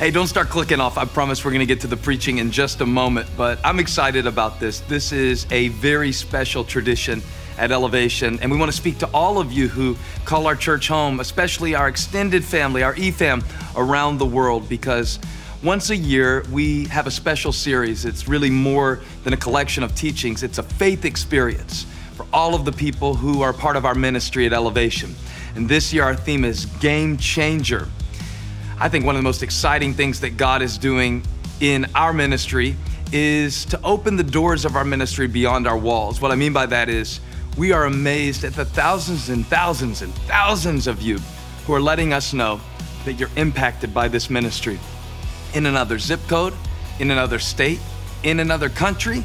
Hey, don't start clicking off. I promise we're going to get to the preaching in just a moment, but I'm excited about this. This is a very special tradition at Elevation, and we want to speak to all of you who call our church home, especially our extended family, our EFAM around the world, because once a year we have a special series. It's really more than a collection of teachings, it's a faith experience for all of the people who are part of our ministry at Elevation. And this year our theme is Game Changer. I think one of the most exciting things that God is doing in our ministry is to open the doors of our ministry beyond our walls. What I mean by that is we are amazed at the thousands and thousands and thousands of you who are letting us know that you're impacted by this ministry in another zip code, in another state, in another country,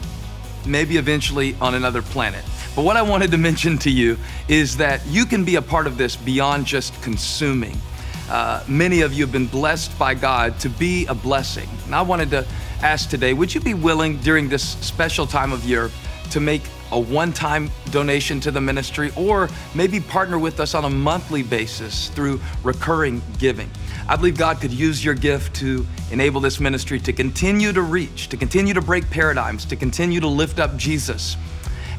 maybe eventually on another planet. But what I wanted to mention to you is that you can be a part of this beyond just consuming. Uh, many of you have been blessed by God to be a blessing. And I wanted to ask today would you be willing during this special time of year to make a one time donation to the ministry or maybe partner with us on a monthly basis through recurring giving? I believe God could use your gift to enable this ministry to continue to reach, to continue to break paradigms, to continue to lift up Jesus.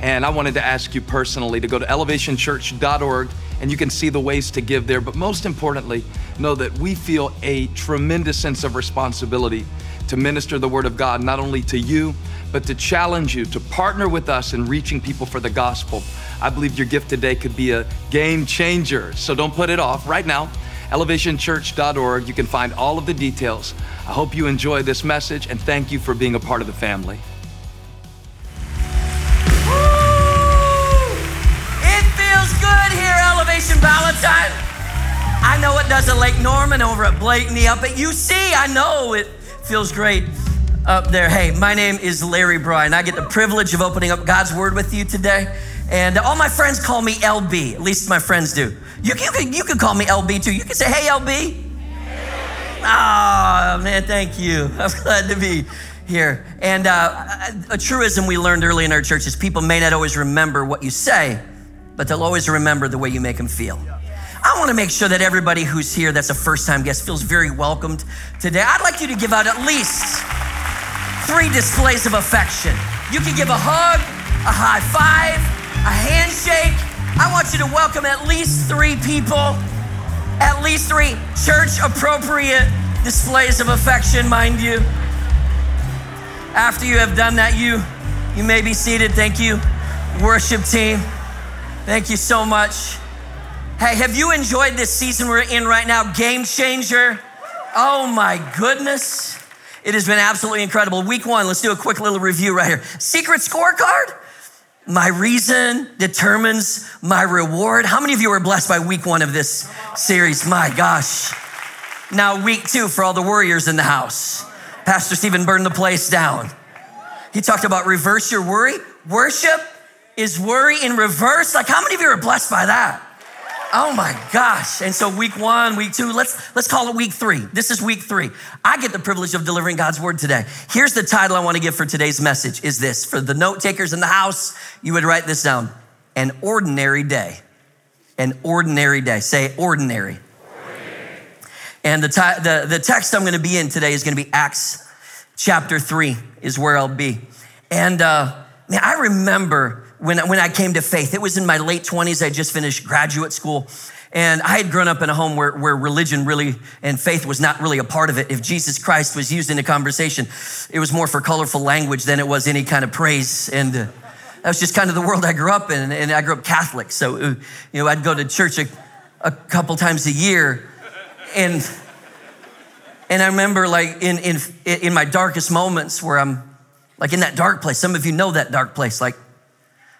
And I wanted to ask you personally to go to elevationchurch.org and you can see the ways to give there. But most importantly, know that we feel a tremendous sense of responsibility to minister the Word of God, not only to you, but to challenge you to partner with us in reaching people for the gospel. I believe your gift today could be a game changer. So don't put it off right now. ElevationChurch.org. You can find all of the details. I hope you enjoy this message and thank you for being a part of the family. Ballantyne. I know it does at Lake Norman over at Blakeney up at UC. I know it feels great up there. Hey, my name is Larry Brey. I get the privilege of opening up God's Word with you today. And all my friends call me LB, at least my friends do. You, you, can, you can call me LB too. You can say, hey, LB. Oh, man, thank you. I'm glad to be here. And uh, a truism we learned early in our church is people may not always remember what you say, but they'll always remember the way you make them feel. I want to make sure that everybody who's here that's a first time guest feels very welcomed today. I'd like you to give out at least three displays of affection. You can give a hug, a high five, a handshake. I want you to welcome at least three people, at least three church appropriate displays of affection, mind you. After you have done that, you you may be seated. Thank you, worship team. Thank you so much. Hey, have you enjoyed this season we're in right now? Game changer. Oh my goodness. It has been absolutely incredible. Week one, let's do a quick little review right here. Secret scorecard. My reason determines my reward. How many of you were blessed by week one of this series? My gosh. Now, week two for all the warriors in the house. Pastor Stephen burned the place down. He talked about reverse your worry, worship, is worry in reverse. Like, how many of you are blessed by that? Oh my gosh. And so week one, week two, let's let's call it week three. This is week three. I get the privilege of delivering God's word today. Here's the title I want to give for today's message is this. For the note takers in the house, you would write this down. An ordinary day. An ordinary day. Say ordinary. ordinary. And the, the, the text I'm going to be in today is going to be Acts chapter 3 is where I'll be. And uh, man, I remember when, when I came to faith. It was in my late 20s. I just finished graduate school. And I had grown up in a home where, where religion really and faith was not really a part of it. If Jesus Christ was used in a conversation, it was more for colorful language than it was any kind of praise. And uh, that was just kind of the world I grew up in. And I grew up Catholic. So, uh, you know, I'd go to church a, a couple times a year. And, and I remember like in, in, in my darkest moments where I'm like in that dark place. Some of you know that dark place. Like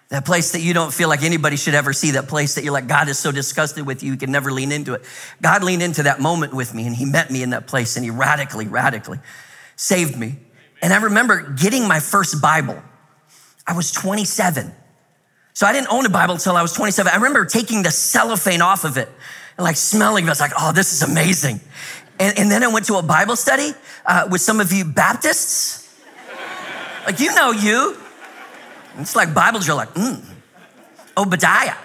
that place that you don't feel like anybody should ever see, that place that you're like, God is so disgusted with you, you can never lean into it. God leaned into that moment with me and he met me in that place and he radically, radically saved me. And I remember getting my first Bible. I was 27. So I didn't own a Bible until I was 27. I remember taking the cellophane off of it and like smelling it. I was like, oh, this is amazing. And, and then I went to a Bible study uh, with some of you Baptists. Like, you know you. It's like Bibles, you're like, mm, Obadiah,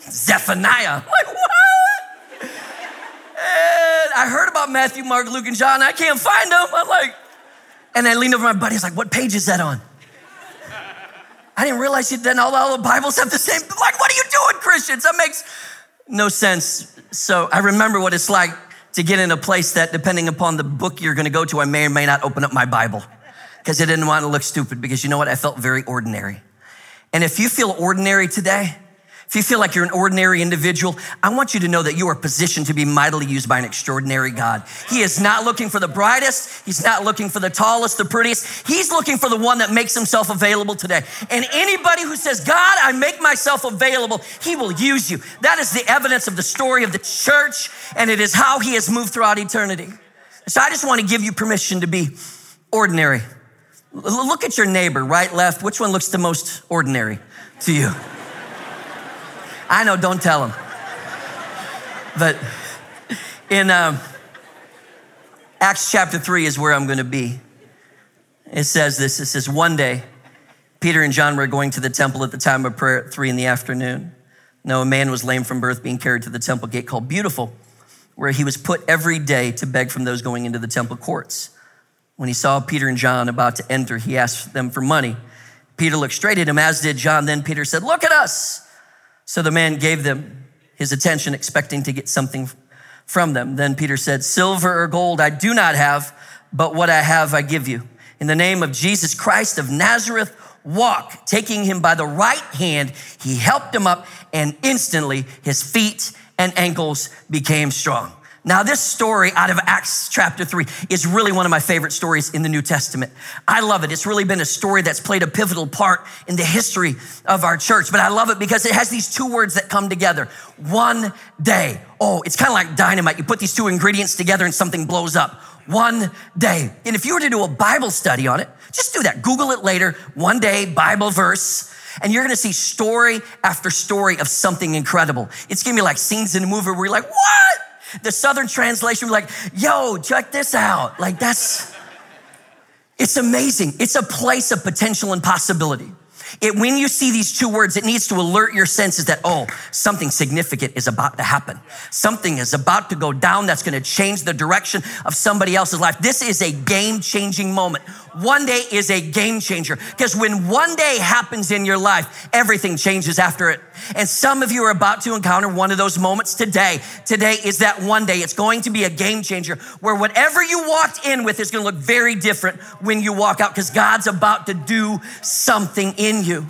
Zephaniah. Like, what? And I heard about Matthew, Mark, Luke, and John. I can't find them. I'm like, and I leaned over my buddy. He's like, what page is that on? I didn't realize that all, all the Bibles have the same. Like, what are you doing, Christians? That makes no sense. So I remember what it's like to get in a place that, depending upon the book you're going to go to, I may or may not open up my Bible because I didn't want to look stupid. Because you know what? I felt very ordinary. And if you feel ordinary today, if you feel like you're an ordinary individual, I want you to know that you are positioned to be mightily used by an extraordinary God. He is not looking for the brightest. He's not looking for the tallest, the prettiest. He's looking for the one that makes himself available today. And anybody who says, God, I make myself available, he will use you. That is the evidence of the story of the church, and it is how he has moved throughout eternity. So I just want to give you permission to be ordinary. Look at your neighbor, right, left. Which one looks the most ordinary to you? I know, don't tell him. But in um, Acts chapter 3 is where I'm going to be. It says this it says, One day, Peter and John were going to the temple at the time of prayer at 3 in the afternoon. Now, a man was lame from birth being carried to the temple gate called Beautiful, where he was put every day to beg from those going into the temple courts. When he saw Peter and John about to enter, he asked them for money. Peter looked straight at him, as did John. Then Peter said, Look at us. So the man gave them his attention, expecting to get something from them. Then Peter said, Silver or gold I do not have, but what I have I give you. In the name of Jesus Christ of Nazareth, walk. Taking him by the right hand, he helped him up, and instantly his feet and ankles became strong. Now, this story out of Acts chapter 3 is really one of my favorite stories in the New Testament. I love it. It's really been a story that's played a pivotal part in the history of our church. But I love it because it has these two words that come together one day. Oh, it's kind of like dynamite. You put these two ingredients together and something blows up. One day. And if you were to do a Bible study on it, just do that. Google it later. One day, Bible verse and you're gonna see story after story of something incredible. It's gonna be like scenes in a movie where you're like, what? The Southern translation, was like, yo, check this out. Like, that's, it's amazing. It's a place of potential and possibility. It, when you see these two words, it needs to alert your senses that, oh, something significant is about to happen. Something is about to go down that's going to change the direction of somebody else's life. This is a game changing moment. One day is a game changer because when one day happens in your life, everything changes after it. And some of you are about to encounter one of those moments today. Today is that one day. It's going to be a game changer where whatever you walked in with is going to look very different when you walk out because God's about to do something in you.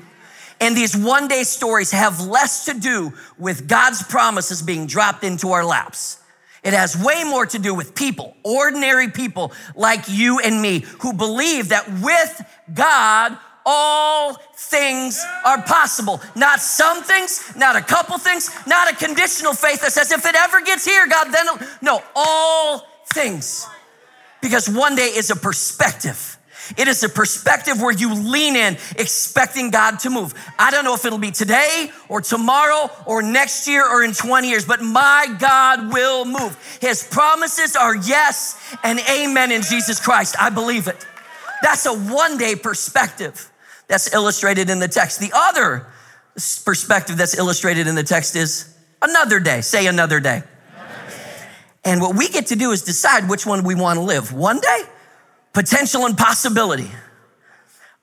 And these one day stories have less to do with God's promises being dropped into our laps. It has way more to do with people, ordinary people like you and me, who believe that with God, all things are possible. Not some things, not a couple things, not a conditional faith that says, if it ever gets here, God, then, no, all things. Because one day is a perspective. It is a perspective where you lean in, expecting God to move. I don't know if it'll be today or tomorrow or next year or in 20 years, but my God will move. His promises are yes and amen in Jesus Christ. I believe it. That's a one day perspective that's illustrated in the text. The other perspective that's illustrated in the text is another day. Say another day. Another day. And what we get to do is decide which one we want to live. One day potential and possibility.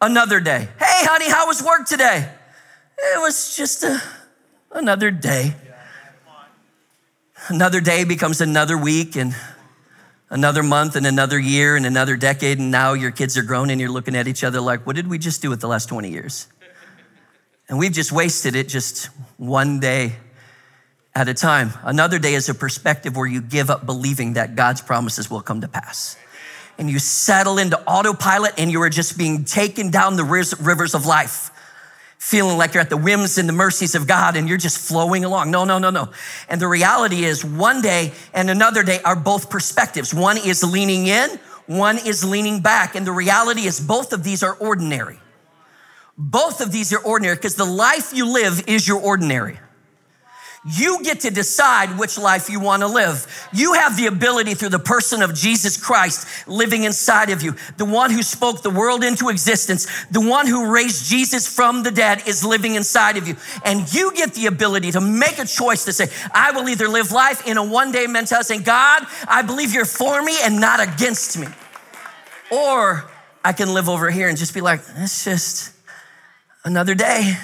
Another day. Hey, honey, how was work today? It was just a, another day. Another day becomes another week and another month and another year and another decade. And now your kids are grown and you're looking at each other like, what did we just do with the last 20 years? And we've just wasted it just one day at a time. Another day is a perspective where you give up believing that God's promises will come to pass and you settle into autopilot and you are just being taken down the rivers of life, feeling like you're at the whims and the mercies of God and you're just flowing along. No, no, no, no. And the reality is one day and another day are both perspectives. One is leaning in, one is leaning back. And the reality is both of these are ordinary. Both of these are ordinary because the life you live is your ordinary. You get to decide which life you want to live. You have the ability through the person of Jesus Christ living inside of you. The one who spoke the world into existence, the one who raised Jesus from the dead is living inside of you. And you get the ability to make a choice to say, I will either live life in a one day mentality saying, God, I believe you're for me and not against me. Or I can live over here and just be like, it's just another day.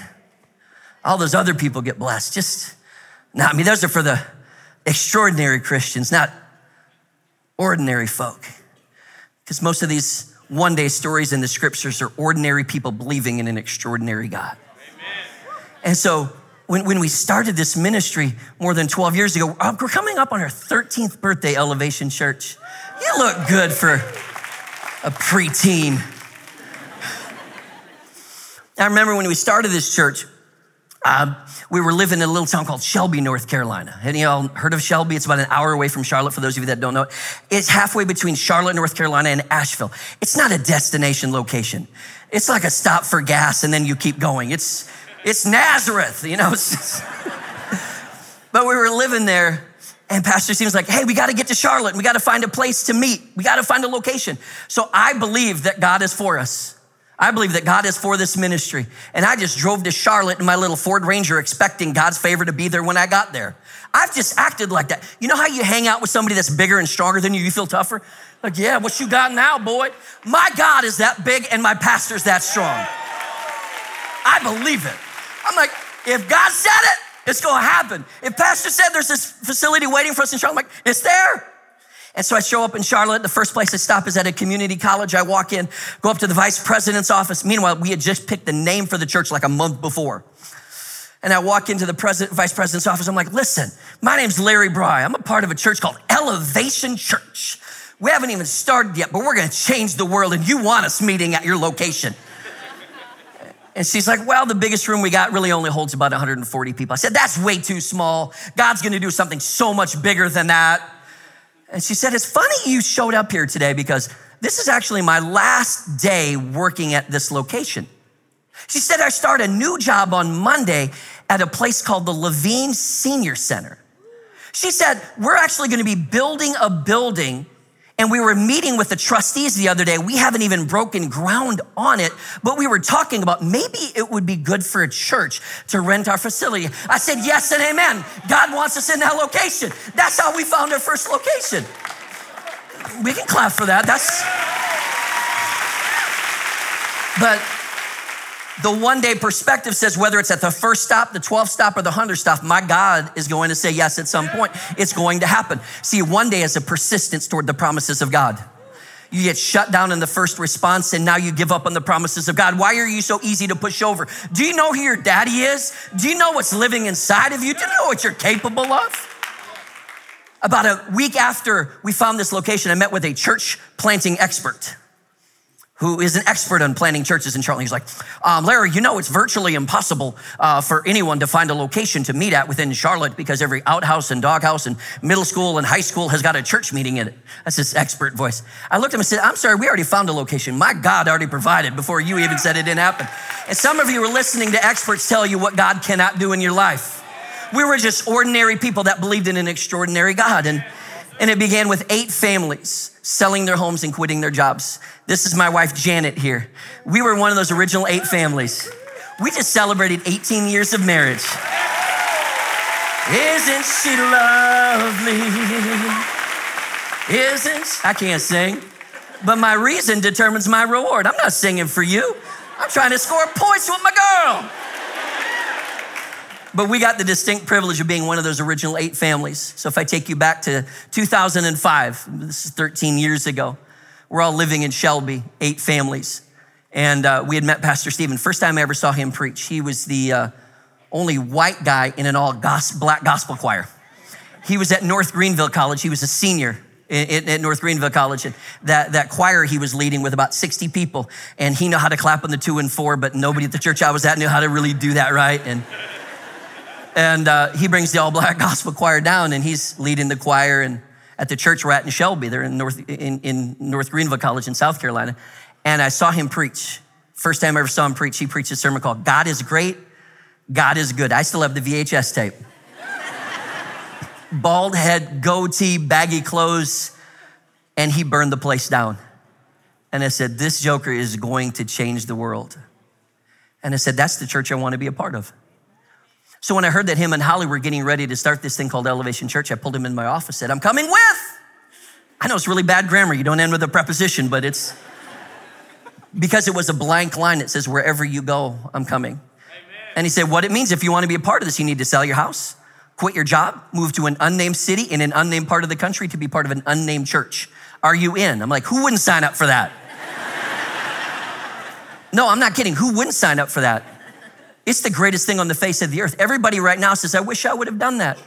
All those other people get blessed. Just not mean, Those are for the extraordinary Christians, not ordinary folk. Because most of these one day stories in the scriptures are ordinary people believing in an extraordinary God. Amen. And so when, when we started this ministry more than 12 years ago, uh, we're coming up on our 13th birthday, Elevation Church. You look good for a preteen. I remember when we started this church, uh, we were living in a little town called Shelby, North Carolina. Any of y'all heard of Shelby? It's about an hour away from Charlotte, for those of you that don't know it. It's halfway between Charlotte, North Carolina, and Asheville. It's not a destination location. It's like a stop for gas and then you keep going. It's, it's Nazareth, you know. but we were living there and Pastor Steve was like, hey, we got to get to Charlotte. We got to find a place to meet. We got to find a location. So I believe that God is for us. I believe that God is for this ministry. And I just drove to Charlotte in my little Ford Ranger expecting God's favor to be there when I got there. I've just acted like that. You know how you hang out with somebody that's bigger and stronger than you, you feel tougher? Like, yeah, what you got now, boy? My God is that big and my pastor's that strong. I believe it. I'm like, if God said it, it's gonna happen. If Pastor said there's this facility waiting for us in Charlotte, I'm like, it's there. And so I show up in Charlotte. The first place I stop is at a community college. I walk in, go up to the vice president's office. Meanwhile, we had just picked the name for the church like a month before. And I walk into the president, vice president's office. I'm like, listen, my name's Larry Brey. I'm a part of a church called Elevation Church. We haven't even started yet, but we're going to change the world and you want us meeting at your location. And she's like, well, the biggest room we got really only holds about 140 people. I said, that's way too small. God's going to do something so much bigger than that. And she said, It's funny you showed up here today because this is actually my last day working at this location. She said, I start a new job on Monday at a place called the Levine Senior Center. She said, We're actually going to be building a building and we were meeting with the trustees the other day. We haven't even broken ground on it, but we were talking about maybe it would be good for a church to rent our facility. I said, yes and amen. God wants us in that location. That's how we found our first location. We can clap for that. That's, but the one day perspective says whether it's at the first stop, the 12th stop, or the 100th stop, my God is going to say yes at some point. It's going to happen. See, one day is a persistence toward the promises of God. You get shut down in the first response and now you give up on the promises of God. Why are you so easy to push over? Do you know who your daddy is? Do you know what's living inside of you? Do you know what you're capable of? About a week after we found this location, I met with a church planting expert who is an expert on planning churches in Charlotte. He's like, um, Larry, you know, it's virtually impossible uh, for anyone to find a location to meet at within Charlotte because every outhouse and doghouse and middle school and high school has got a church meeting in it. That's his expert voice. I looked at him and said, I'm sorry, we already found a location. My God already provided before you even said it didn't happen. And some of you are listening to experts tell you what God cannot do in your life. We were just ordinary people that believed in an extraordinary God. And, and it began with eight families selling their homes and quitting their jobs. This is my wife, Janet, here. We were one of those original eight families. We just celebrated 18 years of marriage. Isn't she lovely? Isn't I can't sing, but my reason determines my reward. I'm not singing for you. I'm trying to score points with my girl. But we got the distinct privilege of being one of those original eight families. So if I take you back to 2005, this is 13 years ago, we're all living in Shelby, eight families. And uh, we had met Pastor Stephen. First time I ever saw him preach, he was the uh, only white guy in an all gospel, black gospel choir. He was at North Greenville College. He was a senior at North Greenville College. And that, that choir he was leading with about 60 people. And he knew how to clap on the two and four, but nobody at the church I was at knew how to really do that right. And, and uh, he brings the all black gospel choir down and he's leading the choir. And at the church we're at in Shelby. They're in North, in, in North Greenville College in South Carolina. And I saw him preach. First time I ever saw him preach, he preached a sermon called God is Great, God is Good. I still have the VHS tape. bald head, goatee, baggy clothes, and he burned the place down. And I said, This joker is going to change the world. And I said, That's the church I want to be a part of. So when I heard that him and Holly were getting ready to start this thing called Elevation Church, I pulled him in my office, said, I'm coming with. I know it's really bad grammar. You don't end with a preposition, but it's because it was a blank line that says, Wherever you go, I'm coming. Amen. And he said, What it means if you want to be a part of this, you need to sell your house, quit your job, move to an unnamed city in an unnamed part of the country to be part of an unnamed church. Are you in? I'm like, Who wouldn't sign up for that? no, I'm not kidding. Who wouldn't sign up for that? It's the greatest thing on the face of the earth. Everybody right now says, I wish I would have done that.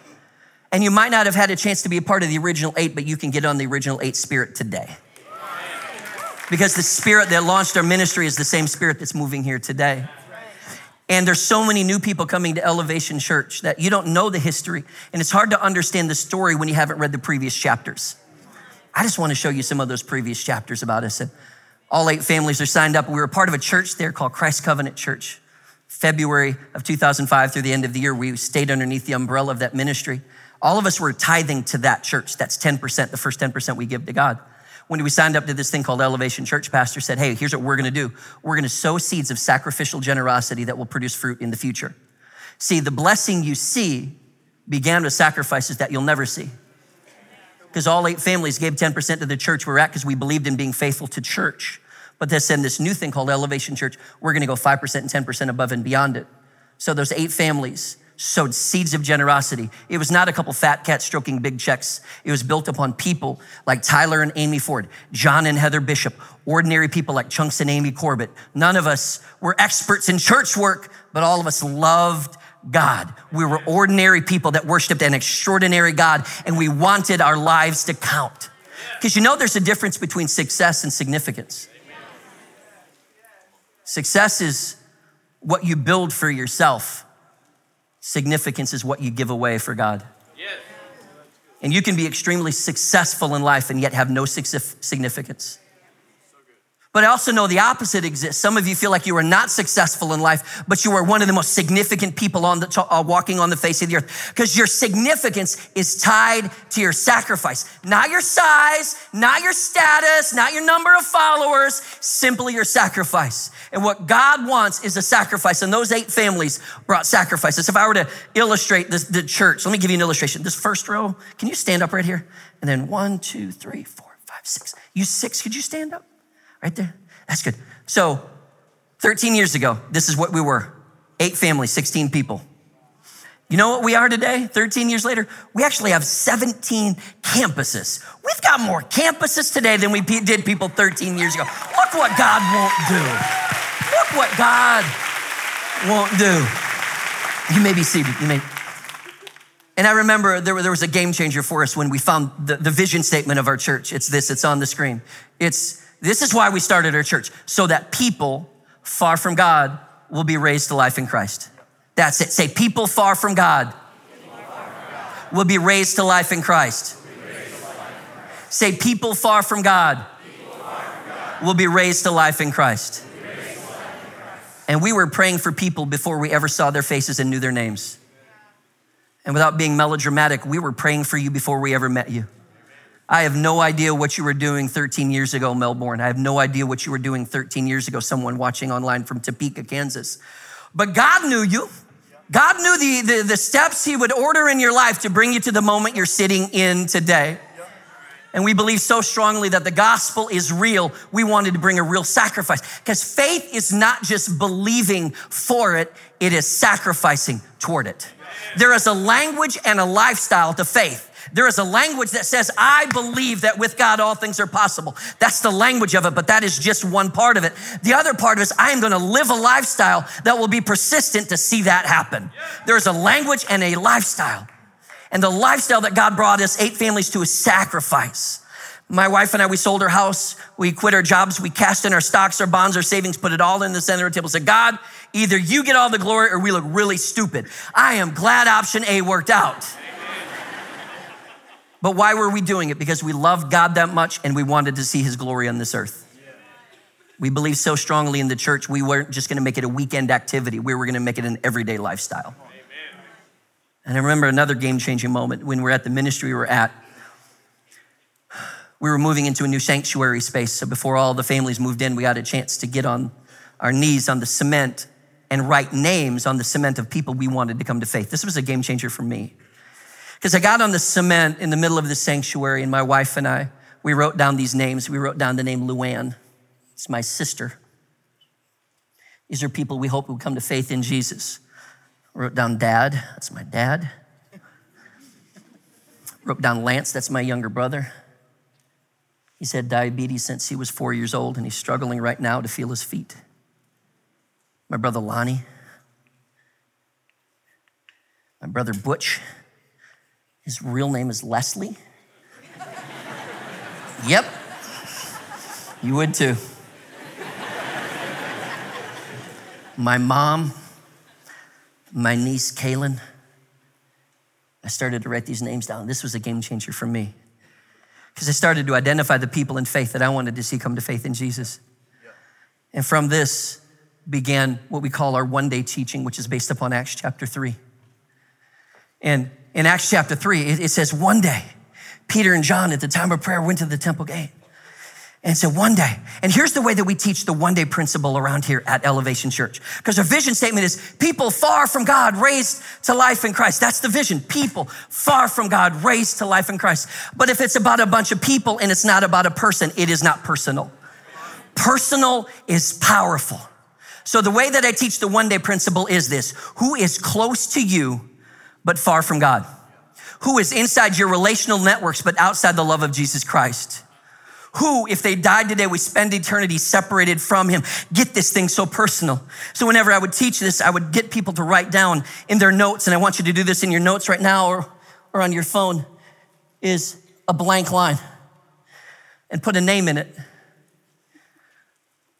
And you might not have had a chance to be a part of the original eight, but you can get on the original eight spirit today. Because the spirit that launched our ministry is the same spirit that's moving here today. And there's so many new people coming to Elevation Church that you don't know the history. And it's hard to understand the story when you haven't read the previous chapters. I just want to show you some of those previous chapters about us. And all eight families are signed up. We were part of a church there called Christ Covenant Church. February of 2005 through the end of the year, we stayed underneath the umbrella of that ministry. All of us were tithing to that church. That's 10%, the first 10% we give to God when we signed up to this thing called Elevation Church, pastor said, Hey, here's what we're gonna do. We're gonna sow seeds of sacrificial generosity that will produce fruit in the future. See, the blessing you see began with sacrifices that you'll never see. Because all eight families gave 10% to the church we're at because we believed in being faithful to church. But they said this new thing called Elevation Church, we're gonna go 5% and 10% above and beyond it. So those eight families, sowed seeds of generosity. It was not a couple fat cats stroking big checks. It was built upon people like Tyler and Amy Ford, John and Heather Bishop, ordinary people like Chunks and Amy Corbett. None of us were experts in church work, but all of us loved God. We were ordinary people that worshiped an extraordinary God and we wanted our lives to count. Because you know there's a difference between success and significance. Success is what you build for yourself Significance is what you give away for God. And you can be extremely successful in life and yet have no significance. But I also know the opposite exists. Some of you feel like you are not successful in life, but you are one of the most significant people on the uh, walking on the face of the earth because your significance is tied to your sacrifice, not your size, not your status, not your number of followers, simply your sacrifice. And what God wants is a sacrifice. And those eight families brought sacrifices. If I were to illustrate this, the church, let me give you an illustration. This first row, can you stand up right here? And then one, two, three, four, five, six. You six, could you stand up? Right there. That's good. So, 13 years ago, this is what we were eight families, 16 people. You know what we are today, 13 years later? We actually have 17 campuses. We've got more campuses today than we did people 13 years ago. Look what God won't do. Look what God won't do. You may be seated. You may. And I remember there, was a game changer for us when we found the, the vision statement of our church. It's this, it's on the screen. It's this is why we started our church, so that people far from God will be raised to life in Christ. That's it. Say, people far from God, will be raised to life in Christ. Say, people far from God, will be raised to life in Christ. And we were praying for people before we ever saw their faces and knew their names. And without being melodramatic, we were praying for you before we ever met you. I have no idea what you were doing 13 years ago, Melbourne. I have no idea what you were doing 13 years ago, someone watching online from Topeka, Kansas. But God knew you. God knew the, the, the steps He would order in your life to bring you to the moment you're sitting in today. And we believe so strongly that the gospel is real. We wanted to bring a real sacrifice because faith is not just believing for it, it is sacrificing toward it. There is a language and a lifestyle to faith. There is a language that says, I believe that with God all things are possible. That's the language of it, but that is just one part of it. The other part is, I am going to live a lifestyle that will be persistent to see that happen. There's a language and a lifestyle. And the lifestyle that God brought us eight families to is sacrifice. My wife and I, we sold our house, we quit our jobs, we cast in our stocks, our bonds, our savings, put it all in the center of the table. Said, God, either you get all the glory or we look really stupid. I am glad option A worked out. But why were we doing it? Because we loved God that much and we wanted to see his glory on this earth. We believe so strongly in the church, we weren't just gonna make it a weekend activity, we were gonna make it an everyday lifestyle. And I remember another game changing moment when we were at the ministry we were at. We were moving into a new sanctuary space. So before all the families moved in, we got a chance to get on our knees on the cement and write names on the cement of people we wanted to come to faith. This was a game changer for me. Because I got on the cement in the middle of the sanctuary, and my wife and I, we wrote down these names. We wrote down the name Luann. It's my sister. These are people we hope will come to faith in Jesus. Wrote down dad, that's my dad. Wrote down Lance, that's my younger brother. He's had diabetes since he was four years old, and he's struggling right now to feel his feet. My brother Lonnie. My brother Butch. His real name is Leslie. yep. You would too. My mom, my niece Kaylin. I started to write these names down. This was a game changer for me because I started to identify the people in faith that I wanted to see come to faith in Jesus. And from this began what we call our one day teaching, which is based upon Acts chapter 3. And in Acts chapter 3, it says, One day, Peter and John at the time of prayer went to the temple gate. And so one day, and here's the way that we teach the one day principle around here at Elevation Church. Because our vision statement is people far from God raised to life in Christ. That's the vision. People far from God raised to life in Christ. But if it's about a bunch of people and it's not about a person, it is not personal. Personal is powerful. So the way that I teach the one day principle is this. Who is close to you, but far from God? Who is inside your relational networks, but outside the love of Jesus Christ? who, if they died today, we spend eternity separated from him. Get this thing so personal. So whenever I would teach this, I would get people to write down in their notes, and I want you to do this in your notes right now or, or on your phone, is a blank line and put a name in it.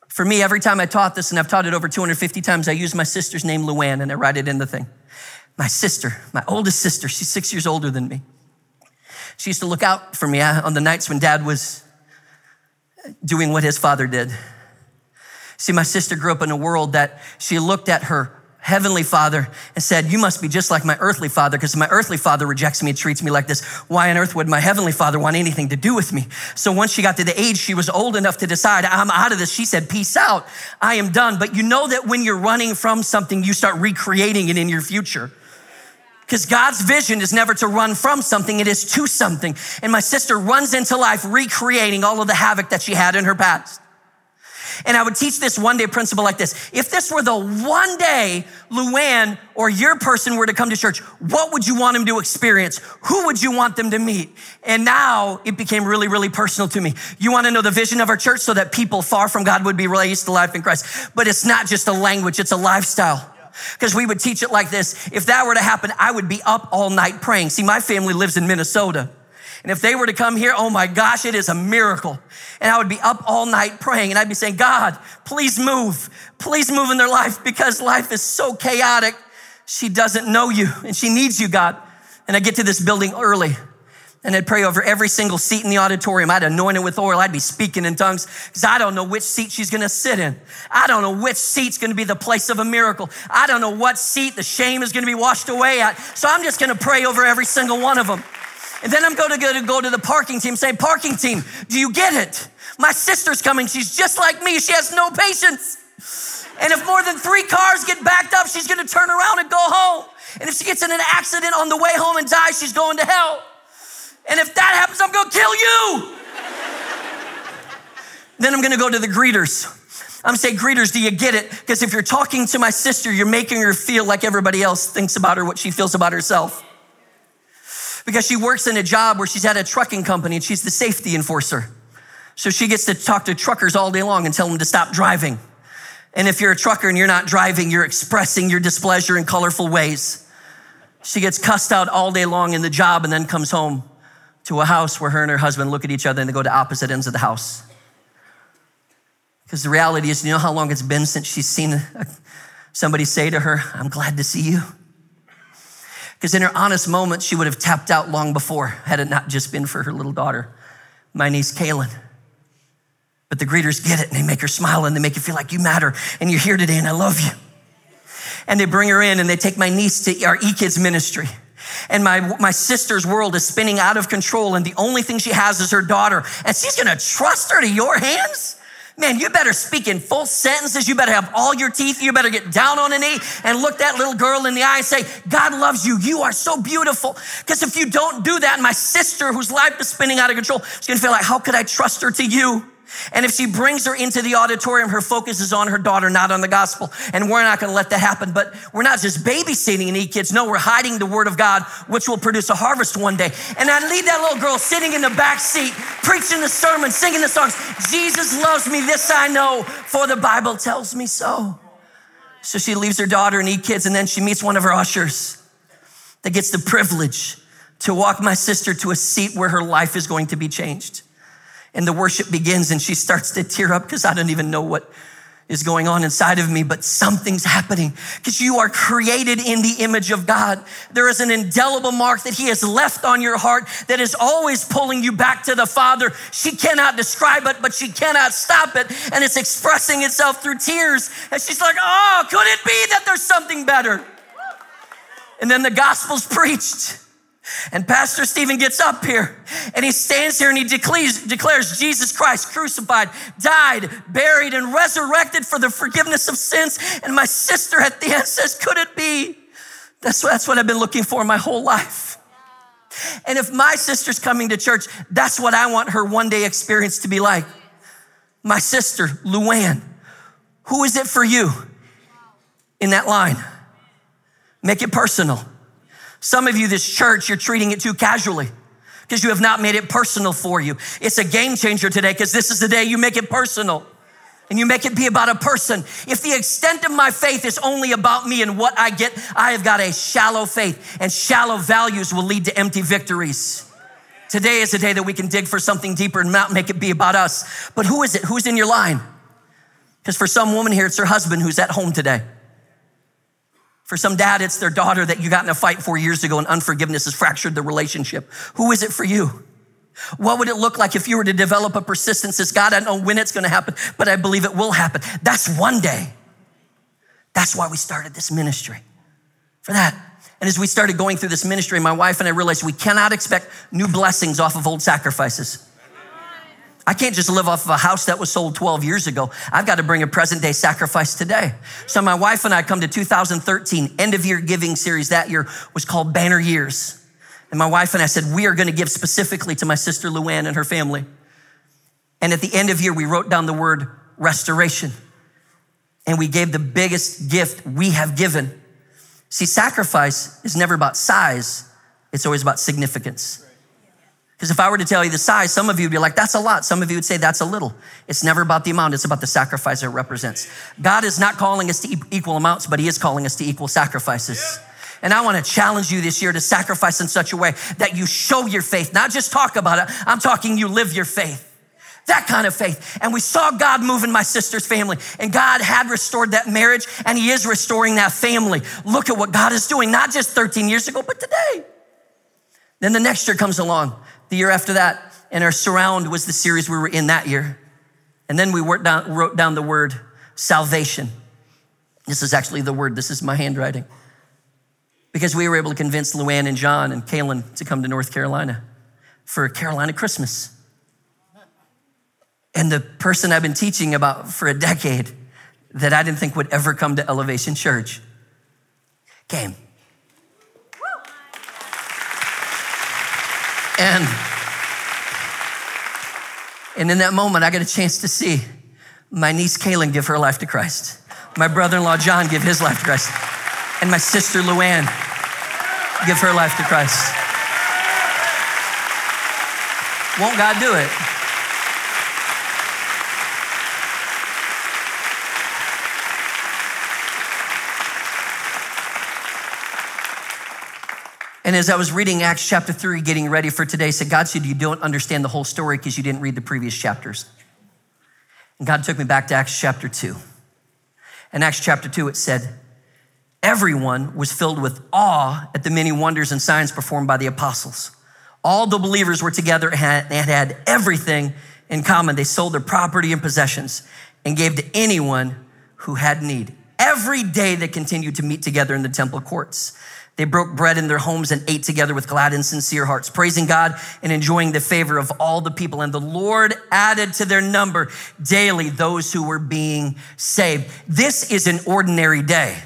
For me, every time I taught this, and I've taught it over 250 times, I use my sister's name, Luann, and I write it in the thing. My sister, my oldest sister, she's six years older than me. She used to look out for me uh, on the nights when dad was doing what his father did. See, my sister grew up in a world that she looked at her heavenly father and said, You must be just like my earthly father, because my earthly father rejects me and treats me like this. Why on earth would my heavenly father want anything to do with me? So once she got to the age she was old enough to decide, I'm out of this, she said, Peace out. I am done. But you know that when you're running from something, you start recreating it in your future. Because God's vision is never to run from something, it is to something. And my sister runs into life recreating all of the havoc that she had in her past. And I would teach this one day principle like this. If this were the one day Luann or your person were to come to church, what would you want them to experience? Who would you want them to meet? And now it became really, really personal to me. You want to know the vision of our church so that people far from God would be raised to life in Christ. But it's not just a language, it's a lifestyle because we would teach it like this. If that were to happen, I would be up all night praying. See, my family lives in Minnesota. And if they were to come here, oh my gosh, it is a miracle. And I would be up all night praying and I'd be saying, God, please move. Please move in their life because life is so chaotic. She doesn't know you and she needs you, God. And I get to this building early and I'd pray over every single seat in the auditorium. I'd anoint it with oil. I'd be speaking in tongues because I don't know which seat she's going to sit in. I don't know which seat's going to be the place of a miracle. I don't know what seat the shame is going to be washed away at. So I'm just going to pray over every single one of them. And then I'm going to go to, the parking team, say, parking team, do you get it? My sister's coming. She's just like me. She has no patience. And if more than three cars get backed up, she's going to turn around and go home. And if she gets in an accident on the way home and dies, she's going to hell. And if that happens, I'm gonna kill you. then I'm gonna go to the greeters. I'm gonna say, greeters, do you get it? Because if you're talking to my sister, you're making her feel like everybody else thinks about her, what she feels about herself. Because she works in a job where she's at a trucking company and she's the safety enforcer. So she gets to talk to truckers all day long and tell them to stop driving. And if you're a trucker and you're not driving, you're expressing your displeasure in colorful ways. She gets cussed out all day long in the job and then comes home to a house where her and her husband look at each other and they go to opposite ends of the house. Because the reality is, you know how long it's been since she's seen somebody say to her, I'm glad to see you? Because in her honest moments, she would have tapped out long before had it not just been for her little daughter, my niece Kaylin. But the greeters get it and they make her smile and they make you feel like you matter and you're here today and I love you. And they bring her in and they take my niece to our eKidz ministry And my, my sister's world is spinning out of control, and the only thing she has is her daughter. And she's gonna trust her to your hands? Man, you better speak in full sentences. You better have all your teeth. You better get down on a knee and look that little girl in the eye and say, God loves you. You are so beautiful. Because if you don't do that, my sister, whose life is spinning out of control, is going to feel like, how could I trust her to you? And if she brings her into the auditorium, her focus is on her daughter, not on the gospel. And we're not going to let that happen. But we're not just babysitting any kids. No, we're hiding the word of God, which will produce a harvest one day. And I leave that little girl sitting in the back seat, preaching the sermon, singing the songs. Jesus loves me. This I know, for the Bible tells me so. So she leaves her daughter and eKidz, and then she meets one of her ushers that gets the privilege to walk my sister to a seat where her life is going to be changed and the worship begins and she starts to tear up because I don't even know what is going on inside of me, but something's happening because you are created in the image of God. There is an indelible mark that He has left on your heart that is always pulling you back to the Father. She cannot describe it, but she cannot stop it, and it's expressing itself through tears. And she's like, Oh, could it be that there's something better? And then the gospel's preached. And Pastor Stephen gets up here and he stands here and he declares, declares Jesus Christ crucified, died, buried, and resurrected for the forgiveness of sins. And my sister at the end says, Could it be? That's, that's what I've been looking for my whole life. And if my sister's coming to church, that's what I want her one day experience to be like. My sister, Luann, who is it for you in that line? Make it personal. Some of you, this church, you're treating it too casually because you have not made it personal for you. It's a game changer today because this is the day you make it personal and you make it be about a person. If the extent of my faith is only about me and what I get, I have got a shallow faith, and shallow values will lead to empty victories. Today is a day that we can dig for something deeper and not make it be about us. But who is it? Who's in your line? Because for some woman here, it's her husband who's at home today. For some dad, it's their daughter that you got in a fight four years ago and unforgiveness has fractured the relationship. Who is it for you? What would it look like if you were to develop a persistence as God, I don't know when it's going to happen, but I believe it will happen. That's one day. That's why we started this ministry. For that. And as we started going through this ministry, my wife and I realized we cannot expect new blessings off of old sacrifices. I can't just live off of a house that was sold 12 years ago. I've got to bring a present day sacrifice today. So my wife and I come to 2013 end of year giving series that year was called Banner Years. And my wife and I said, we are going to give specifically to my sister Luann and her family. And at the end of year, we wrote down the word restoration. And we gave the biggest gift we have given. See, sacrifice is never about size. It's always about significance. Because if I were to tell you the size, some of you would be like, that's a lot. Some of you would say that's a little. It's never about the amount, it's about the sacrifice it represents. God is not calling us to equal amounts, but He is calling us to equal sacrifices. And I want to challenge you this year to sacrifice in such a way that you show your faith, not just talk about it. I'm talking you live your faith. That kind of faith. And we saw God move in my sister's family, and God had restored that marriage, and He is restoring that family. Look at what God is doing, not just 13 years ago, but today. Then the next year comes along the year after that, and our surround was the series we were in that year. And then we wrote down, wrote down the word salvation. This is actually the word, this is my handwriting. Because we were able to convince Luann and John and Kaylin to come to North Carolina for Carolina Christmas. And the person I've been teaching about for a decade that I didn't think would ever come to Elevation Church came. And, and in that moment, I got a chance to see my niece Kaylin give her life to Christ, my brother in law John give his life to Christ, and my sister Luann give her life to Christ. Won't God do it? And as I was reading Acts chapter 3, getting ready for today, I said, God said, You don't understand the whole story because you didn't read the previous chapters. And God took me back to Acts chapter 2. In Acts chapter 2, it said, Everyone was filled with awe at the many wonders and signs performed by the apostles. All the believers were together and had everything in common. They sold their property and possessions and gave to anyone who had need. Every day they continued to meet together in the temple courts. They broke bread in their homes and ate together with glad and sincere hearts, praising God and enjoying the favor of all the people. And the Lord added to their number daily those who were being saved. This is an ordinary day.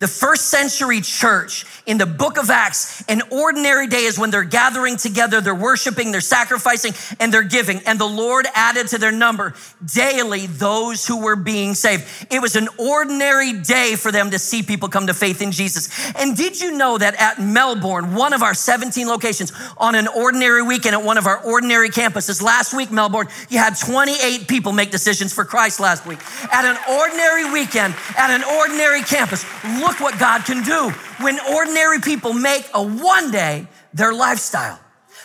The first century church in the book of Acts, an ordinary day is when they're gathering together, they're worshiping, they're sacrificing, and they're giving. And the Lord added to their number daily those who were being saved. It was an ordinary day for them to see people come to faith in Jesus. And did you know that at Melbourne, one of our 17 locations, on an ordinary weekend at one of our ordinary campuses, last week, Melbourne, you had 28 people make decisions for Christ last week. At an ordinary weekend, at an ordinary campus, look look what God can do when ordinary people make a one day their lifestyle.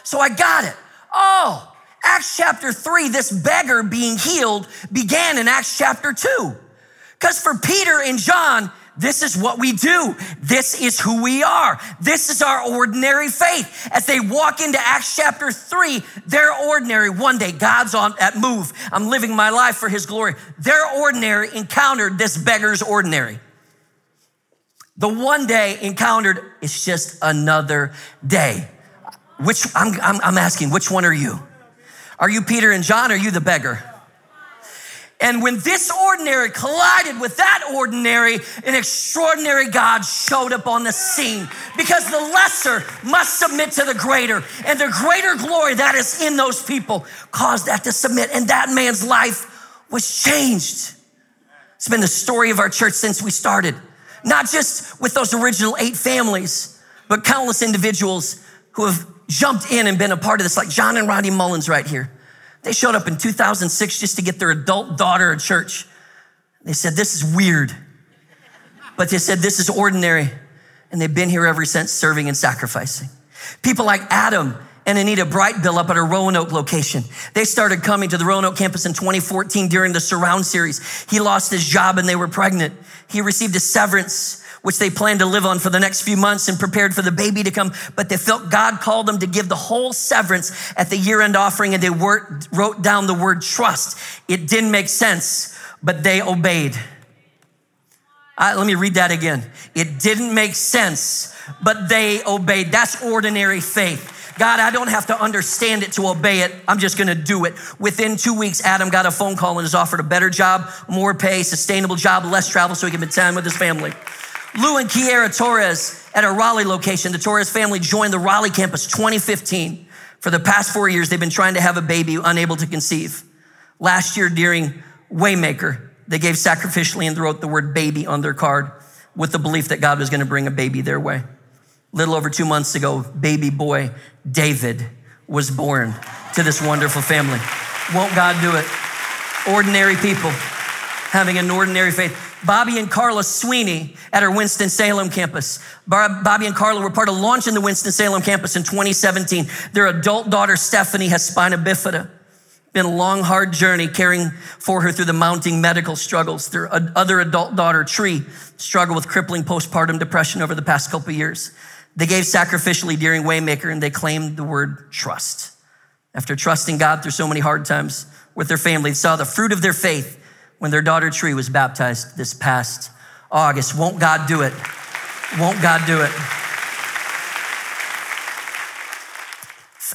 So I got it. Oh, Acts chapter 3, this beggar being healed began in Acts chapter 2. Because for Peter and John, this is what we do. This is who we are. This is our ordinary faith. As they walk into Acts chapter 3, they're ordinary. One day, God's on at move. I'm living my life for his glory. Their ordinary encountered this beggar's ordinary. The one day encountered is just another day. Which I'm, I'm, I'm, asking, which one are you? Are you Peter and John? Are you the beggar? And when this ordinary collided with that ordinary, an extraordinary God showed up on the scene because the lesser must submit to the greater. And the greater glory that is in those people caused that to submit. And that man's life was changed. It's been the story of our church since we started not just with those original eight families, but countless individuals who have jumped in and been a part of this, like John and Rodney Mullins right here. They showed up in 2006 just to get their adult daughter a church. They said, This is weird. But they said, This is ordinary. And they've been here ever since, serving and sacrificing. People like Adam and Anita Brightbill up at our Roanoke location. They started coming to the Roanoke campus in 2014 during the Surround series. He lost his job and they were pregnant. He received a severance which they planned to live on for the next few months and prepared for the baby to come. But they felt God called them to give the whole severance at the year end offering and they wrote down the word trust. It didn't make sense, but they obeyed. Uh, let me read that again. It didn't make sense, but they obeyed. That's ordinary faith. God, I don't have to understand it to obey it. I'm just going to do it. Within two weeks, Adam got a phone call and was offered a better job, more pay, sustainable job, less travel so he can spend time with his family. Lou and Kiera Torres at a Raleigh location. The Torres family joined the Raleigh campus 2015. For the past four years, they've been trying to have a baby, unable to conceive. Last year during Waymaker, they gave sacrificially and wrote the word baby on their card with the belief that God was going to bring a baby their way little over two months ago, baby boy David was born to this wonderful family. Won't God do it? Ordinary people having an ordinary faith. Bobby and Carla Sweeney at our Winston-Salem campus. Bobby and Carla were part of launching the Winston-Salem campus in 2017. Their adult daughter, Stephanie, has spina bifida. Been a long, hard journey caring for her through the mounting medical struggles. Their other adult daughter, Tree, struggled with crippling postpartum depression over the past couple years. They gave sacrificially during Waymaker and they claimed the word trust. After trusting God through so many hard times with their family, they saw the fruit of their faith when their daughter Tree was baptized this past August. Won't God do it? Won't God do it?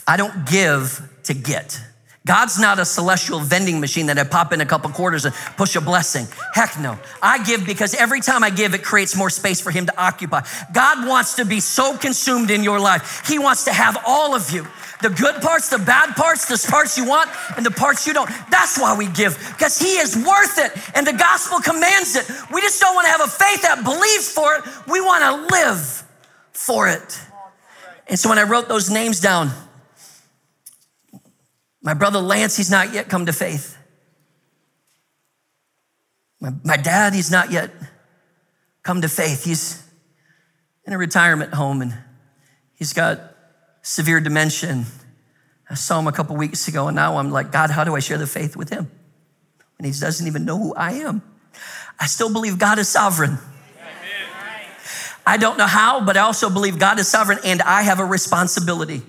I don't give to get. God's not a celestial vending machine that I pop in a couple quarters and push a blessing. Heck no. I give because every time I give, it creates more space for Him to occupy. God wants to be so consumed in your life. He wants to have all of you the good parts, the bad parts, the parts you want, and the parts you don't. That's why we give, because He is worth it, and the gospel commands it. We just don't want to have a faith that believes for it, we want to live for it. And so when I wrote those names down, my brother Lance, he's not yet come to faith. My, my dad, he's not yet come to faith. He's in a retirement home and he's got severe dementia. I saw him a couple weeks ago and now I'm like, God, how do I share the faith with him? And he doesn't even know who I am. I still believe God is sovereign. I don't know how, but I also believe God is sovereign and I have a responsibility.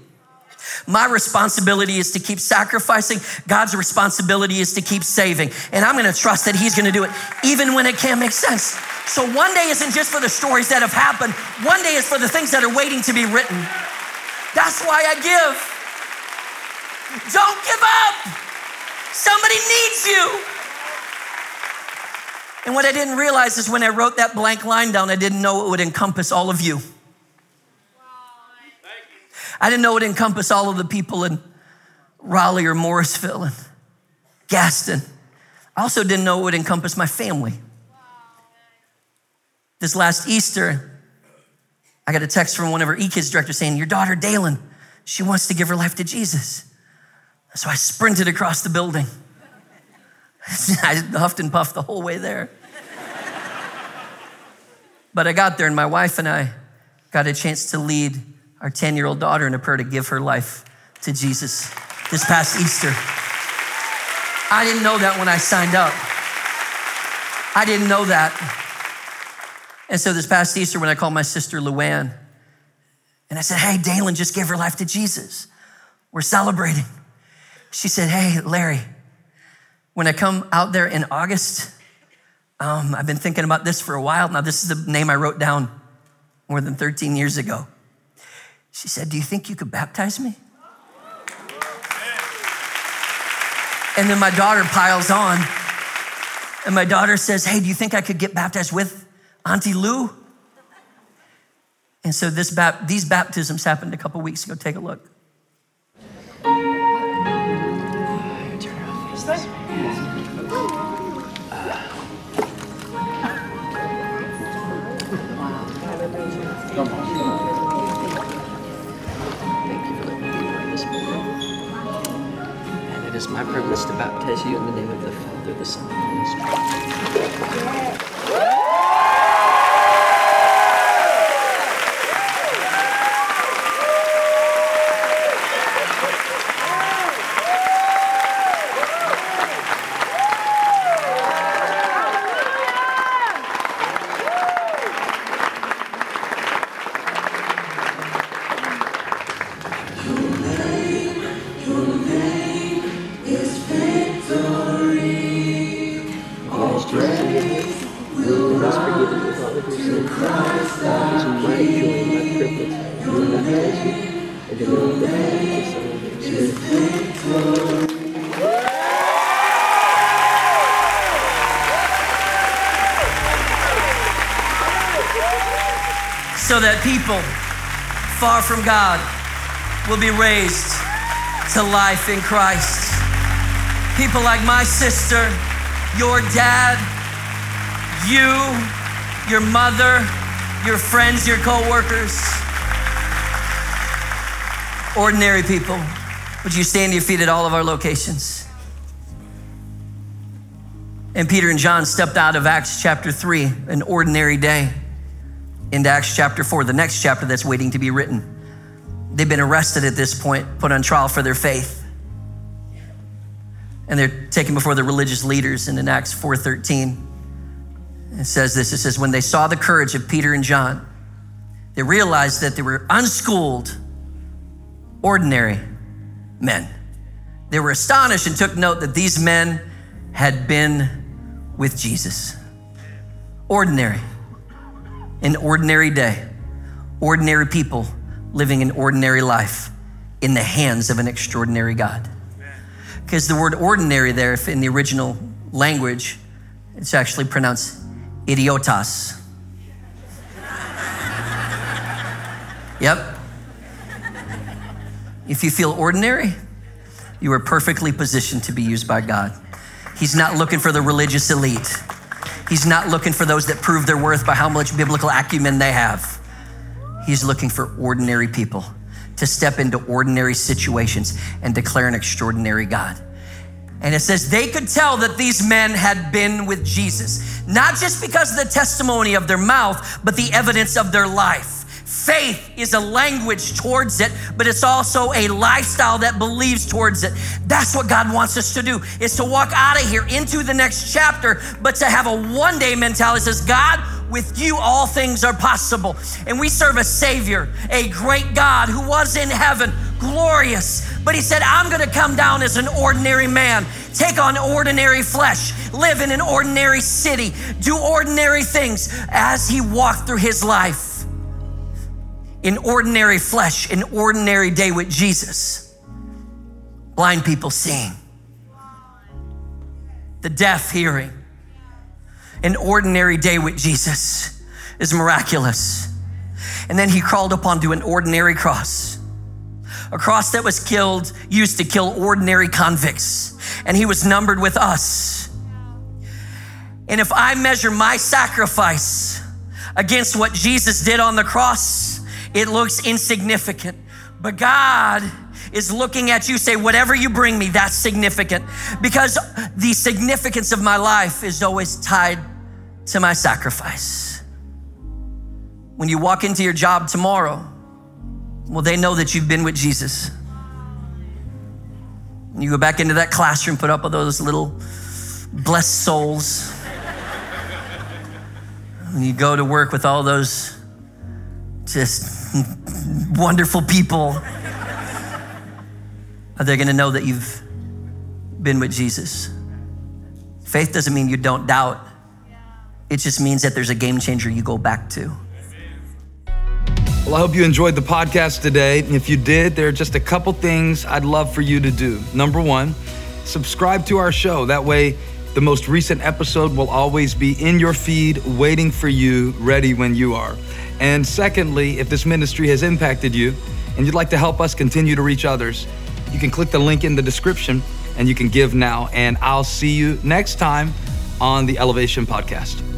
My responsibility is to keep sacrificing. God's responsibility is to keep saving. And I'm going to trust that He's going to do it even when it can't make sense. So one day isn't just for the stories that have happened, one day is for the things that are waiting to be written. That's why I give. Don't give up. Somebody needs you. And what I didn't realize is when I wrote that blank line down, I didn't know it would encompass all of you. I didn't know it encompassed all of the people in Raleigh or Morrisville and Gaston. I also didn't know it would encompass my family. This last Easter, I got a text from one of our eKidz directors saying, Your daughter, Dalen, she wants to give her life to Jesus. So I sprinted across the building. I huffed and puffed the whole way there. but I got there, and my wife and I got a chance to lead our 10 year old daughter in a prayer to give her life to Jesus this past Easter. I didn't know that when I signed up. I didn't know that. And so this past Easter, when I called my sister Luann, and I said, Hey, Dalen just gave her life to Jesus. We're celebrating. She said, Hey, Larry, when I come out there in August, um, I've been thinking about this for a while. Now, this is the name I wrote down more than 13 years ago. She said, Do you think you could baptize me? And then my daughter piles on, and my daughter says, Hey, do you think I could get baptized with Auntie Lou? And so this these baptisms happened a couple weeks ago. Take a look. And it is my privilege to baptize you in the name of the Father, the Son, and the Holy Spirit. God will be raised to life in Christ. People like my sister, your dad, you, your mother, your friends, your co-workers, ordinary people. Would you stand to your feet at all of our locations? And Peter and John stepped out of Acts chapter 3, an ordinary day into Acts chapter 4, the next chapter that's waiting to be written. They've been arrested at this point, put on trial for their faith. And they're taken before the religious leaders. And in Acts 4:13, it says this: it says, when they saw the courage of Peter and John, they realized that they were unschooled, ordinary men. They were astonished and took note that these men had been with Jesus. Ordinary an ordinary day, ordinary people living an ordinary life in the hands of an extraordinary God. Because the word ordinary there, if in the original language, it's actually pronounced idiotas. Yep. If you feel ordinary, you are perfectly positioned to be used by God. He's not looking for the religious elite. He's not looking for those that prove their worth by how much biblical acumen they have. He's looking for ordinary people to step into ordinary situations and declare an extraordinary God. And it says they could tell that these men had been with Jesus, not just because of the testimony of their mouth, but the evidence of their life. Faith is a language towards it, but it's also a lifestyle that believes towards it. That's what God wants us to do, is to walk out of here into the next chapter, but to have a one day mentality that says, God, with you all things are possible. And we serve a Savior, a great God who was in heaven, glorious. But he said, I'm going to come down as an ordinary man, take on ordinary flesh, live in an ordinary city, do ordinary things as he walked through his life. In ordinary flesh, an ordinary day with Jesus. Blind people seeing, the deaf hearing. An ordinary day with Jesus is miraculous. And then he crawled up onto an ordinary cross a cross that was killed, used to kill ordinary convicts. And he was numbered with us. And if I measure my sacrifice against what Jesus did on the cross, it looks insignificant. But God is looking at you, say, whatever you bring me, that's significant. Because the significance of my life is always tied to my sacrifice. When you walk into your job tomorrow, well, they know that you've been with Jesus. You go back into that classroom, put up with those little blessed souls. And you go to work with all those just wonderful people. Are they going to know that you've been with Jesus? Faith doesn't mean you don't doubt, it just means that there's a game changer you go back to. Well, I hope you enjoyed the podcast today. If you did, there are just a couple things I'd love for you to do. Number one, subscribe to our show. That way, the most recent episode will always be in your feed, waiting for you, ready when you are. And secondly, if this ministry has impacted you and you'd like to help us continue to reach others, you can click the link in the description and you can give now. And I'll see you next time on the Elevation Podcast.